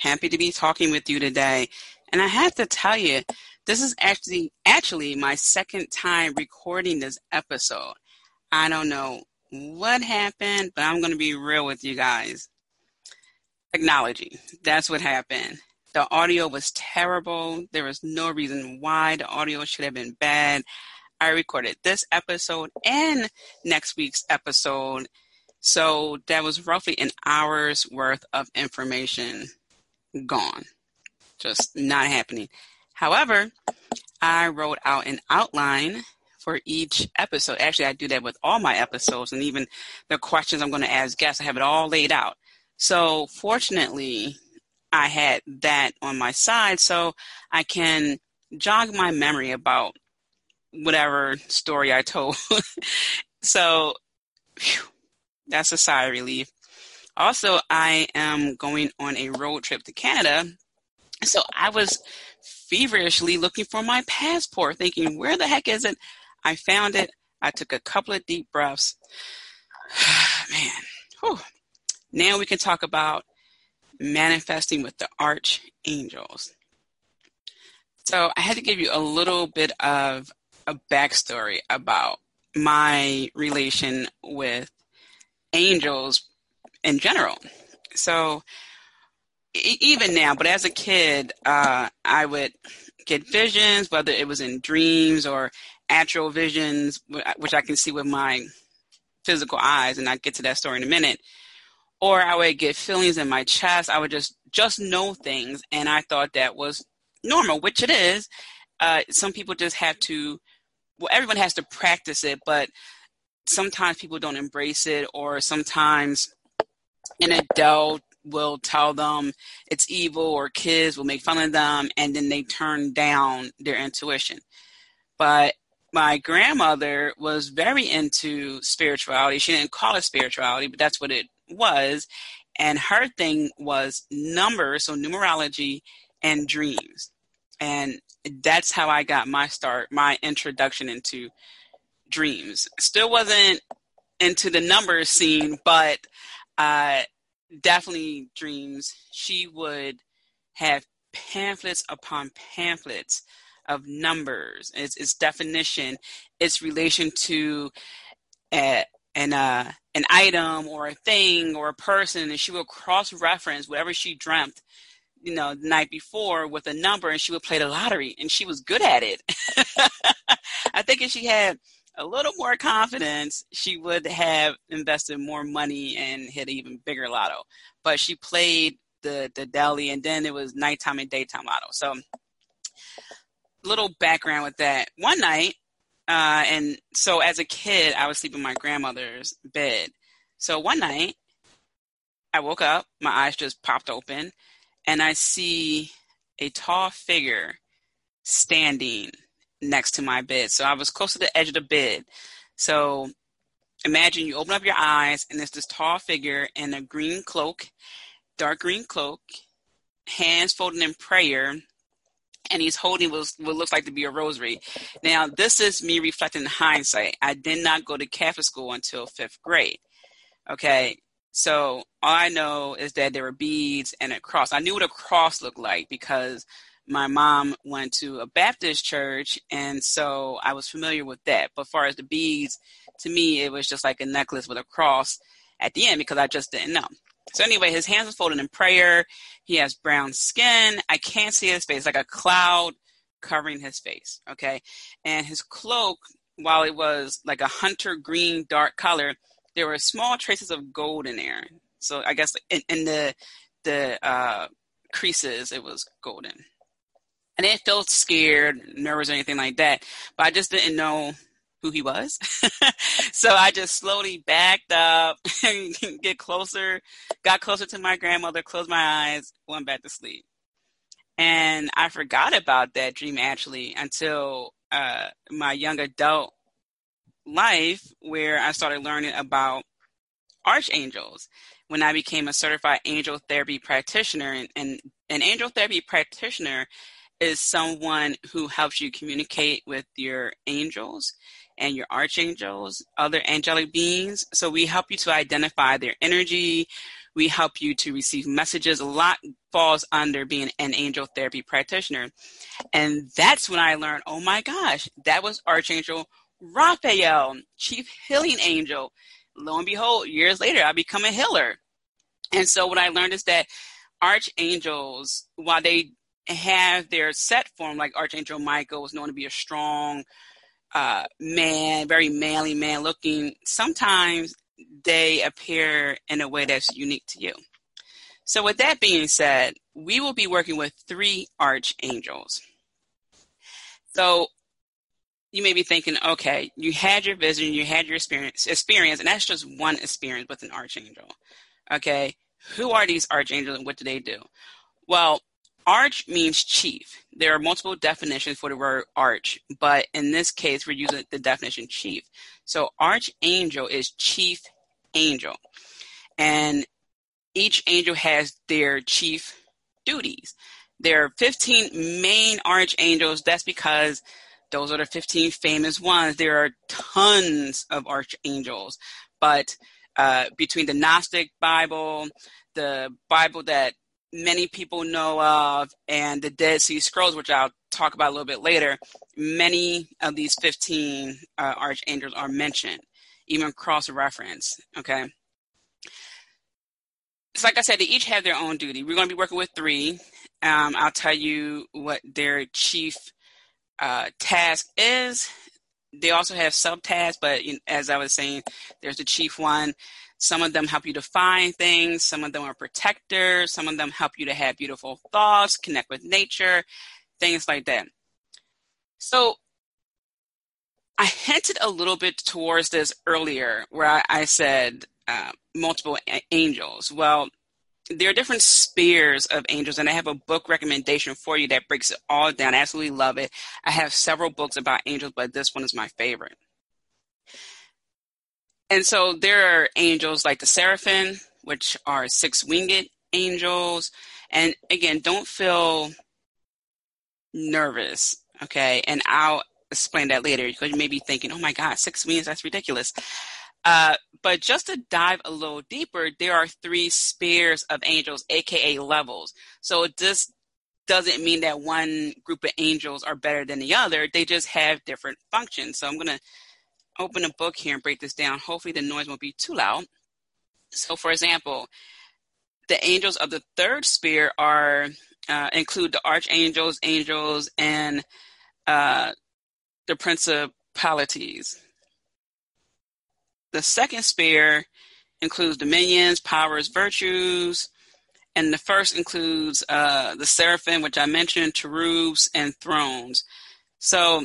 Happy to be talking with you today. And I have to tell you, this is actually actually my second time recording this episode. I don't know what happened, but I'm going to be real with you guys. Technology. That's what happened. The audio was terrible. There was no reason why the audio should have been bad. I recorded this episode and next week's episode. So that was roughly an hour's worth of information gone. Just not happening. However, I wrote out an outline for each episode. Actually, I do that with all my episodes and even the questions I'm going to ask guests. I have it all laid out. So, fortunately, I had that on my side so I can jog my memory about whatever story I told. so, whew, that's a sigh of relief. Also, I am going on a road trip to Canada. So I was feverishly looking for my passport, thinking, where the heck is it? I found it. I took a couple of deep breaths. Man, whew. now we can talk about manifesting with the archangels. So I had to give you a little bit of a backstory about my relation with angels in general. So even now, but as a kid, uh, I would get visions, whether it was in dreams or actual visions, which I can see with my physical eyes, and I'll get to that story in a minute. Or I would get feelings in my chest. I would just just know things, and I thought that was normal, which it is. Uh, some people just have to. Well, everyone has to practice it, but sometimes people don't embrace it, or sometimes an adult will tell them it's evil or kids will make fun of them and then they turn down their intuition. But my grandmother was very into spirituality. She didn't call it spirituality, but that's what it was. And her thing was numbers, so numerology and dreams. And that's how I got my start, my introduction into dreams. Still wasn't into the numbers scene, but uh, definitely dreams. She would have pamphlets upon pamphlets of numbers, its, its definition, its relation to a, an uh, an item or a thing or a person, and she would cross reference whatever she dreamt, you know, the night before with a number, and she would play the lottery, and she was good at it. I think if she had a little more confidence, she would have invested more money and hit an even bigger lotto. But she played the the deli, and then it was nighttime and daytime lotto. So, little background with that. One night, uh, and so as a kid, I was sleeping in my grandmother's bed. So one night, I woke up, my eyes just popped open, and I see a tall figure standing next to my bed. So I was close to the edge of the bed. So imagine you open up your eyes and there's this tall figure in a green cloak, dark green cloak, hands folded in prayer, and he's holding what, looks like to be a rosary. Now, this is me reflecting hindsight. I did not go to Catholic school until fifth grade. Okay, so all I know is that there were beads and a cross. I knew what a cross looked like because my mom went to a Baptist church, and so I was familiar with that. But far as the beads, to me, it was just like a necklace with a cross at the end because I just didn't know. So anyway, his hands are folded in prayer. He has brown skin. I can't see his face, like a cloud covering his face. Okay, and his cloak, while it was like a hunter green dark color, there were small traces of gold in there. So I guess in, in the the uh, creases, it was golden. I didn't feel scared, nervous, or anything like that, but I just didn't know who he was. so I just slowly backed up, and get closer, got closer to my grandmother, closed my eyes, went back to sleep. And I forgot about that dream actually until uh, my young adult life, where I started learning about archangels when I became a certified angel therapy practitioner. And, and an angel therapy practitioner is someone who helps you communicate with your angels and your archangels, other angelic beings. So we help you to identify their energy. We help you to receive messages. A lot falls under being an angel therapy practitioner. And that's when I learned, oh my gosh, that was Archangel Raphael, chief healing angel. Lo and behold, years later, I become a healer. And so what I learned is that archangels, while they have their set form, like Archangel Michael was known to be a strong uh, man, very manly man looking, sometimes they appear in a way that's unique to you. So, with that being said, we will be working with three archangels. So, you may be thinking, okay, you had your vision, you had your experience, experience, and that's just one experience with an archangel. Okay, who are these archangels and what do they do? Well, arch means chief. There are multiple definitions for the word arch, but in this case, we're using the definition chief. So, archangel is chief angel, and each angel has their chief duties. There are 15 main archangels. That's because those are the 15 famous ones. There are tons of archangels, but uh, between the Gnostic Bible, the Bible that many people know of, and the Dead Sea Scrolls, which I'll talk about a little bit later, many of these 15 uh, archangels are mentioned, even cross reference. Okay. So, like I said, they each have their own duty. We're going to be working with three. Um, I'll tell you what their chief uh, task is. They also have subtasks, but as I was saying, there's the chief one. Some of them help you to find things. Some of them are protectors. Some of them help you to have beautiful thoughts, connect with nature, things like that. So I hinted a little bit towards this earlier, where I, I said uh, multiple a- angels. Well, there are different spheres of angels, and I have a book recommendation for you that breaks it all down. I absolutely love it. I have several books about angels, but this one is my favorite. And so there are angels like the seraphim, which are six winged angels. And again, don't feel nervous, okay? And I'll explain that later because you may be thinking, oh my God, six wings, that's ridiculous. Uh, but just to dive a little deeper, there are three spheres of angels, aka levels. So this doesn't mean that one group of angels are better than the other. They just have different functions. So I'm going to open a book here and break this down. Hopefully, the noise won't be too loud. So, for example, the angels of the third sphere are uh, include the archangels, angels, and uh, the principalities. The second sphere includes dominions, powers, virtues, and the first includes uh, the seraphim, which I mentioned, cherubs, and thrones. So,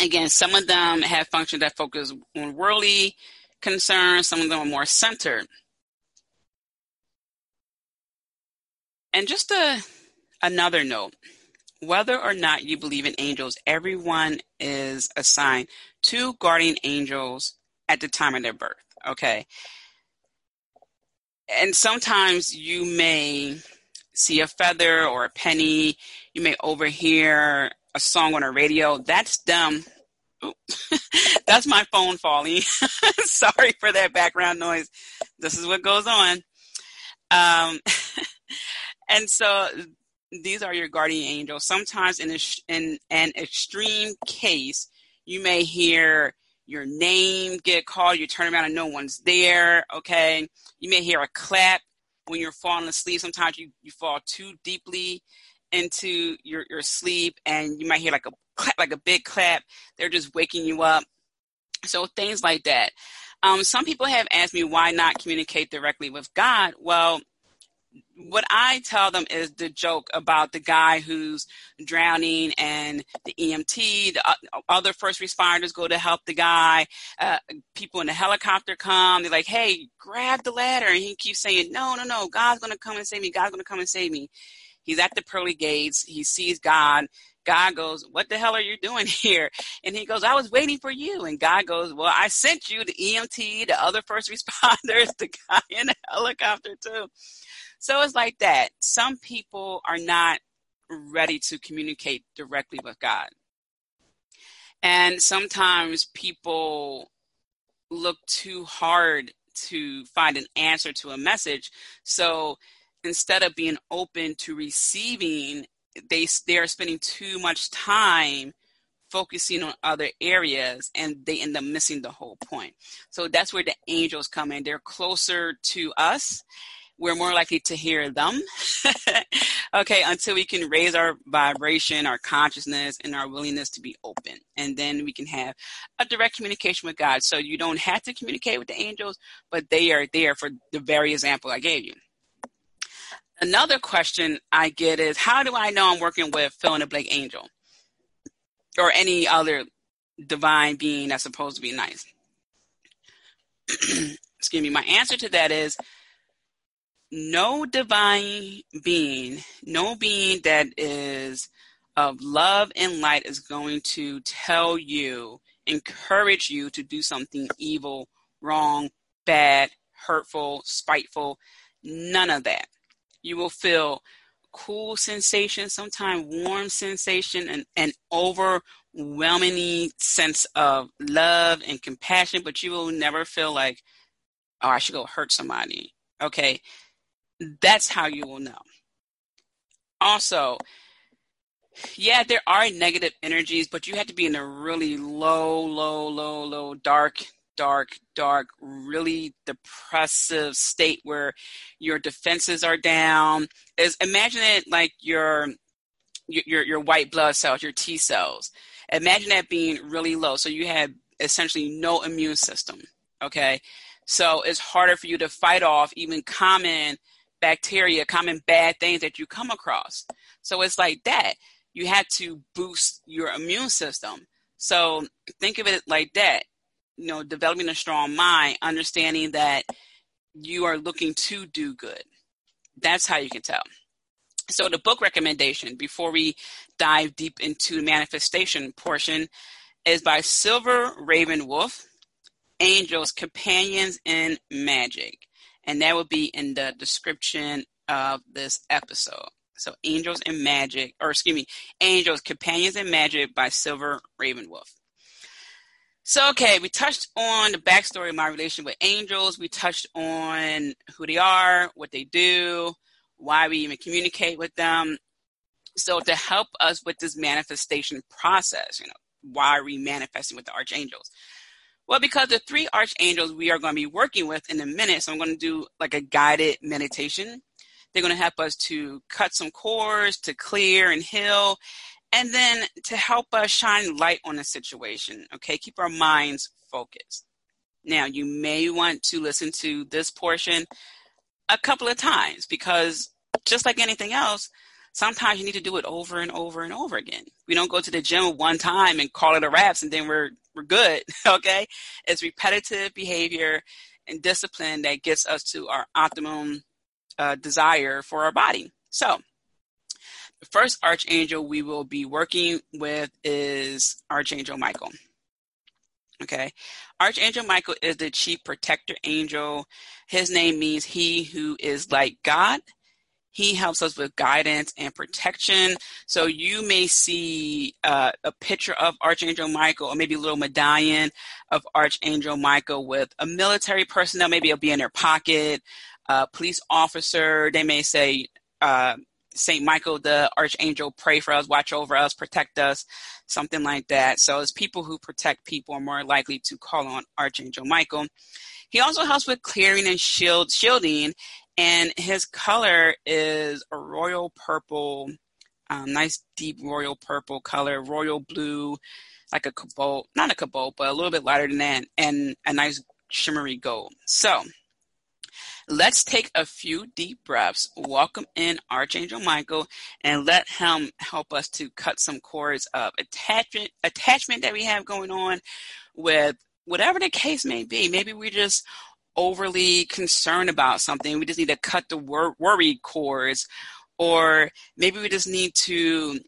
again, some of them have functions that focus on worldly concerns, some of them are more centered. And just a, another note whether or not you believe in angels, everyone is assigned two guardian angels at the time of their birth. Okay. And sometimes you may see a feather or a penny. You may overhear a song on a radio. That's dumb. That's my phone falling. Sorry for that background noise. This is what goes on. Um, and so these are your guardian angels. Sometimes in, a, in an extreme case, you may hear your name get called, you turn around and no one's there, okay? You may hear a clap when you're falling asleep. Sometimes you, you fall too deeply into your, your sleep and you might hear like a clap, like a big clap. They're just waking you up. So things like that. Um, some people have asked me why not communicate directly with God. Well, what I tell them is the joke about the guy who's drowning and the EMT, the other first responders go to help the guy. Uh, people in the helicopter come. They're like, hey, grab the ladder. And he keeps saying, no, no, no, God's going to come and save me. God's going to come and save me. He's at the pearly gates. He sees God. God goes, What the hell are you doing here? And he goes, I was waiting for you. And God goes, Well, I sent you the EMT, the other first responders, the guy in the helicopter, too. So it's like that. Some people are not ready to communicate directly with God. And sometimes people look too hard to find an answer to a message. So instead of being open to receiving, they they are spending too much time focusing on other areas and they end up missing the whole point. So that's where the angels come in. They're closer to us we're more likely to hear them. okay, until we can raise our vibration, our consciousness, and our willingness to be open. And then we can have a direct communication with God. So you don't have to communicate with the angels, but they are there for the very example I gave you. Another question I get is how do I know I'm working with fill in the blank angel or any other divine being that's supposed to be nice? Excuse me. My answer to that is no divine being, no being that is of love and light is going to tell you, encourage you to do something evil, wrong, bad, hurtful, spiteful. None of that. You will feel cool sensation, sometimes warm sensation, and an overwhelming sense of love and compassion, but you will never feel like, oh, I should go hurt somebody. Okay that's how you will know. Also, yeah, there are negative energies, but you have to be in a really low, low, low, low, dark, dark, dark, really depressive state where your defenses are down. Is imagine it like your your your white blood cells, your T cells. Imagine that being really low. So you have essentially no immune system. Okay. So it's harder for you to fight off even common bacteria, common bad things that you come across. So it's like that. You had to boost your immune system. So think of it like that. You know, developing a strong mind, understanding that you are looking to do good. That's how you can tell. So the book recommendation before we dive deep into the manifestation portion is by Silver RavenWolf, Angels, Companions in Magick and that will be in the description of this episode. So, Angels and Magic, or excuse me, Angels, Companions and Magick by Silver Ravenwolf. So, okay, we touched on the backstory of my relation with angels. We touched on who they are, what they do, why we even communicate with them. So, to help us with this manifestation process, you know, why are we manifesting with the archangels? Well, because the three archangels we are going to be working with in a minute, so I'm going to do like a guided meditation. They're going to help us to cut some cords, to clear and heal, and then to help us shine light on the situation. Okay, keep our minds focused. Now, you may want to listen to this portion a couple of times because just like anything else, sometimes you need to do it over and over and over again. We don't go to the gym one time and call it a wraps and then we're we're good. Okay, it's repetitive behavior and discipline that gets us to our optimum uh, desire for our body. So, the first archangel we will be working with is Archangel Michael. Okay, Archangel Michael is the chief protector angel. His name means he who is like God he helps us with guidance and protection. So you may see uh, a picture of Archangel Michael or maybe a little medallion of Archangel Michael with a military personnel. Maybe it'll be in their pocket. A police officer, they may say, uh, Saint Michael, the Archangel, pray for us, watch over us, protect us, something like that. So, as people who protect people are more likely to call on Archangel Michael. He also helps with clearing and shield shielding and his color is a royal purple, um, nice deep royal purple color, royal blue, like a cobalt, not a cobalt, but a little bit lighter than that, and a nice shimmery gold. So let's take a few deep breaths, welcome in Archangel Michael, and let him help us to cut some cords of attachment attachment that we have going on with whatever the case may be. Maybe we're just overly concerned about something. We just need to cut the wor- worry cords. or maybe we just need to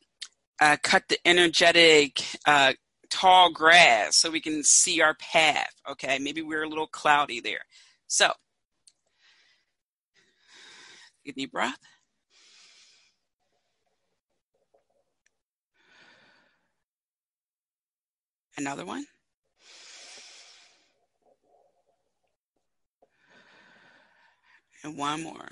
uh, cut the energetic uh, tall grass so we can see our path. Okay, maybe we're a little cloudy there. So, get deep breath. Another one. And one more.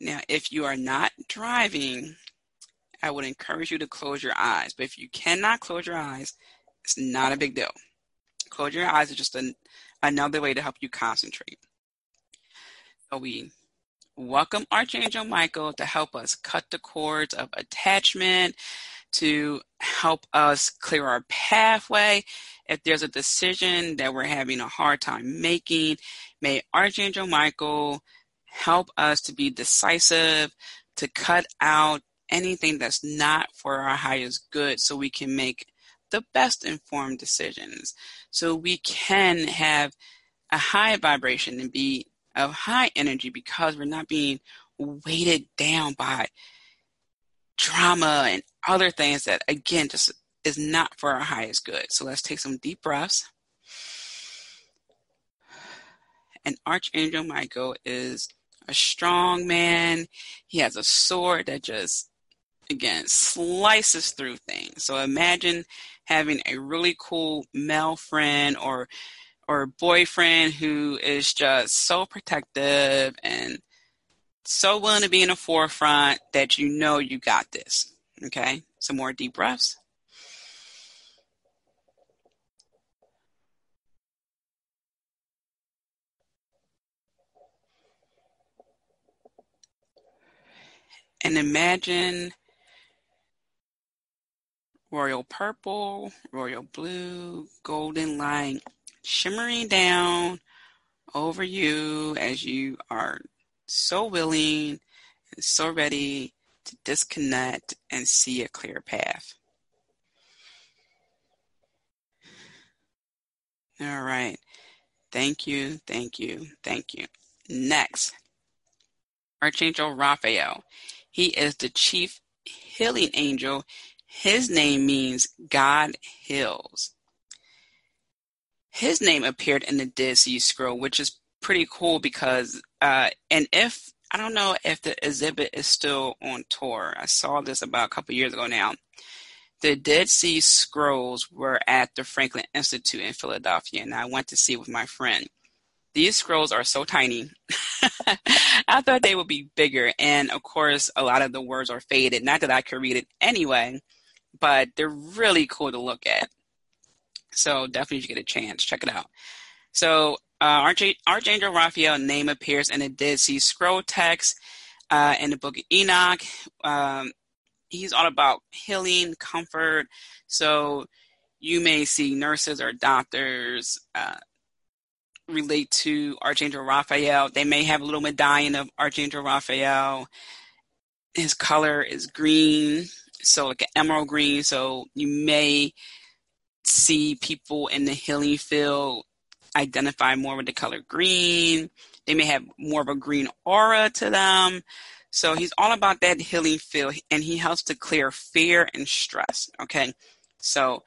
Now, if you are not driving, I would encourage you to close your eyes. But if you cannot close your eyes, it's not a big deal. Close your eyes is just an, another way to help you concentrate. We welcome Archangel Michael to help us cut the cords of attachment, to help us clear our pathway. If there's a decision that we're having a hard time making, may Archangel Michael help us to be decisive, to cut out anything that's not for our highest good so we can make the best informed decisions. So we can have a high vibration and be of high energy because we're not being weighted down by drama and other things that again just is not for our highest good. So let's take some deep breaths. And Archangel Michael is a strong man. He has a sword that just, again, slices through things. So imagine having a really cool male friend or or boyfriend who is just so protective and so willing to be in the forefront that you know you got this. Okay, some more deep breaths. And imagine royal purple, royal blue, golden light shimmering down over you as you are so willing and so ready to disconnect and see a clear path. All right. Thank you, thank you, thank you. Next, Archangel Raphael. He is the chief healing angel. His name means God heals. His name appeared in the Dead Sea Scroll, which is pretty cool because, uh, and if I don't know if the exhibit is still on tour. I saw this about a couple years ago now. The Dead Sea Scrolls were at the Franklin Institute in Philadelphia, and I went to see it with my friend. These scrolls are so tiny. I thought they would be bigger. And of course, a lot of the words are faded. Not that I could read it anyway, but they're really cool to look at. So definitely, you get a chance, check it out. So uh, Archangel Raphael name appears in the Dead Sea Scroll text uh, in the book of Enoch. Um, he's all about healing, comfort. So you may see nurses or doctors uh, relate to Archangel Raphael. They may have a little medallion of Archangel Raphael. His color is green, so like an emerald green. So you may see people in the healing field identify more with the color green. They may have more of a green aura to them. So he's all about that healing field and he helps to clear fear and stress. Okay. So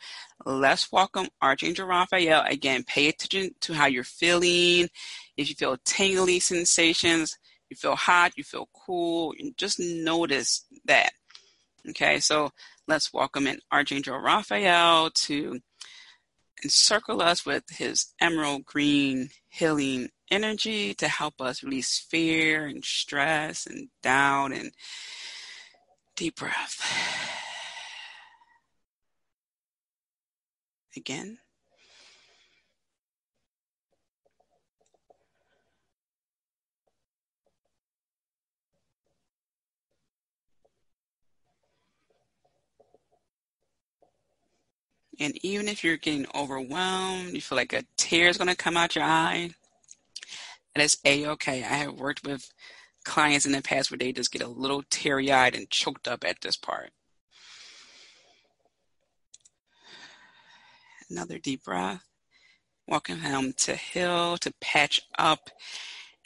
let's welcome Archangel Raphael. Again, pay attention to how you're feeling. If you feel tingly sensations, you feel hot, you feel cool, just notice that. Okay, so let's welcome in Archangel Raphael to encircle us with his emerald green healing energy to help us release fear and stress and doubt and deep breath. again. And even if you're getting overwhelmed, you feel like a tear is going to come out your eye, that is a-okay. I have worked with clients in the past where they just get a little teary-eyed and choked up at this part. Another deep breath. Welcome home to heal, to patch up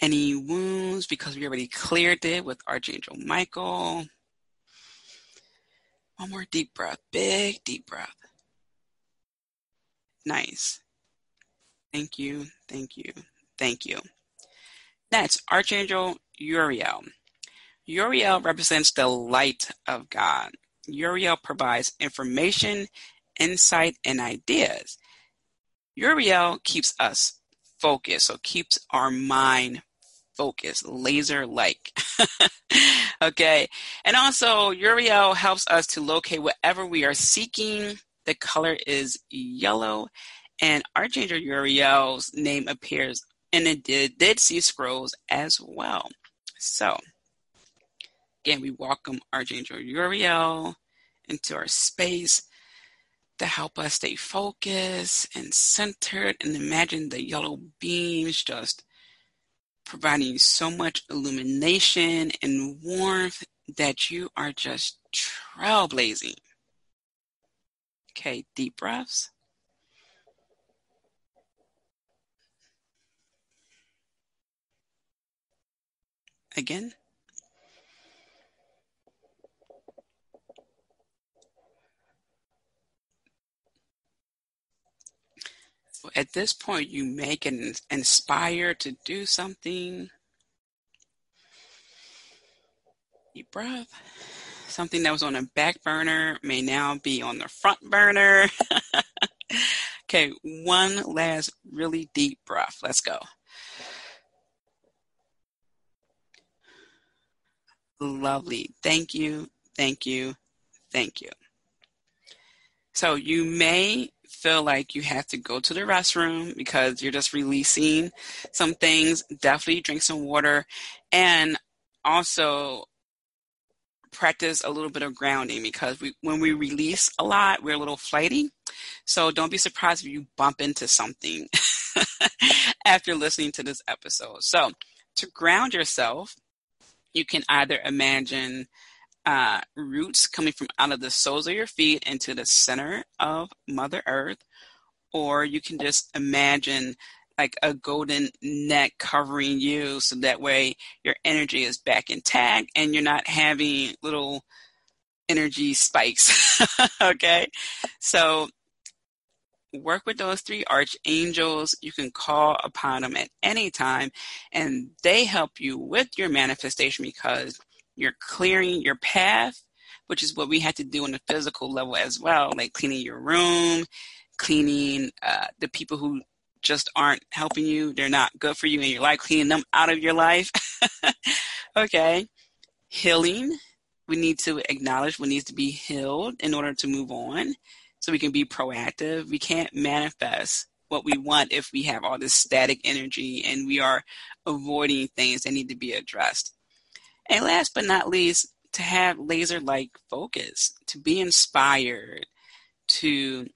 any wounds because we already cleared it with Archangel Michael. One more deep breath. Big deep breath. Nice. Thank you. Thank you. Thank you. Next, Archangel Uriel. Uriel represents the light of God. Uriel provides information, insight, and ideas. Uriel keeps us focused, so keeps our mind focused, laser like. okay. And also, Uriel helps us to locate whatever we are seeking. The color is yellow, and Archangel Uriel's name appears in the Dead Sea Scrolls as well. So, again, we welcome Archangel Uriel into our space to help us stay focused and centered and imagine the yellow beams just providing so much illumination and warmth that you are just trailblazing. Okay, deep breaths. Again. at this point you may get inspired to do something. Deep breath. Something that was on a back burner may now be on the front burner. okay, one last really deep breath. Let's go. Lovely. Thank you. Thank you. Thank you. So you may feel like you have to go to the restroom because you're just releasing some things, definitely drink some water and also practice a little bit of grounding because we, when we release a lot, we're a little flighty. So don't be surprised if you bump into something after listening to this episode. So to ground yourself, you can either imagine uh, roots coming from out of the soles of your feet into the center of Mother Earth, or you can just imagine like a golden net covering you so that way your energy is back intact and you're not having little energy spikes. okay? So work with those three archangels. You can call upon them at any time and they help you with your manifestation because you're clearing your path, which is what we had to do on the physical level as well, like cleaning your room, cleaning uh, the people who just aren't helping you. They're not good for you and you're like cleaning them out of your life. okay. Healing. We need to acknowledge what needs to be healed in order to move on so we can be proactive. We can't manifest what we want if we have all this static energy and we are avoiding things that need to be addressed. And last but not least, to have laser like focus, to be inspired, to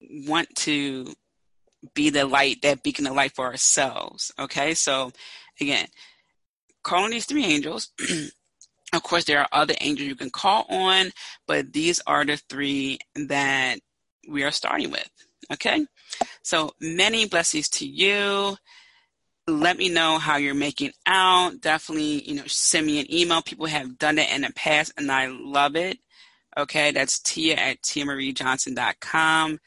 want to be the light, that beacon of light for ourselves. Okay, so again, calling these three angels. of course, there are other angels you can call on, but these are the three that we are starting with. Okay, so many blessings to you let me know how you're making out. Definitely, you know, send me an email. People have done it in the past and I love it. Okay, that's Tia at TiaMarieJohnson.com.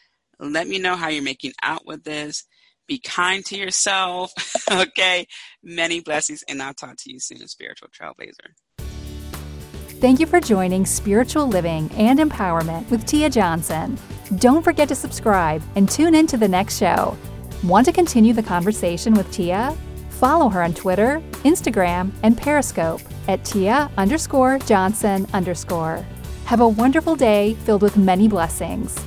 Let me know how you're making out with this. Be kind to yourself. okay, many blessings, and I'll talk to you soon, Spiritual Trailblazer. Thank you for joining Spiritual Living and Empowerment with Tia Johnson. Don't forget to subscribe and tune in to the next show. Want to continue the conversation with Tia? Follow her on Twitter, Instagram, and Periscope at Tia underscore Johnson underscore. Have a wonderful day filled with many blessings.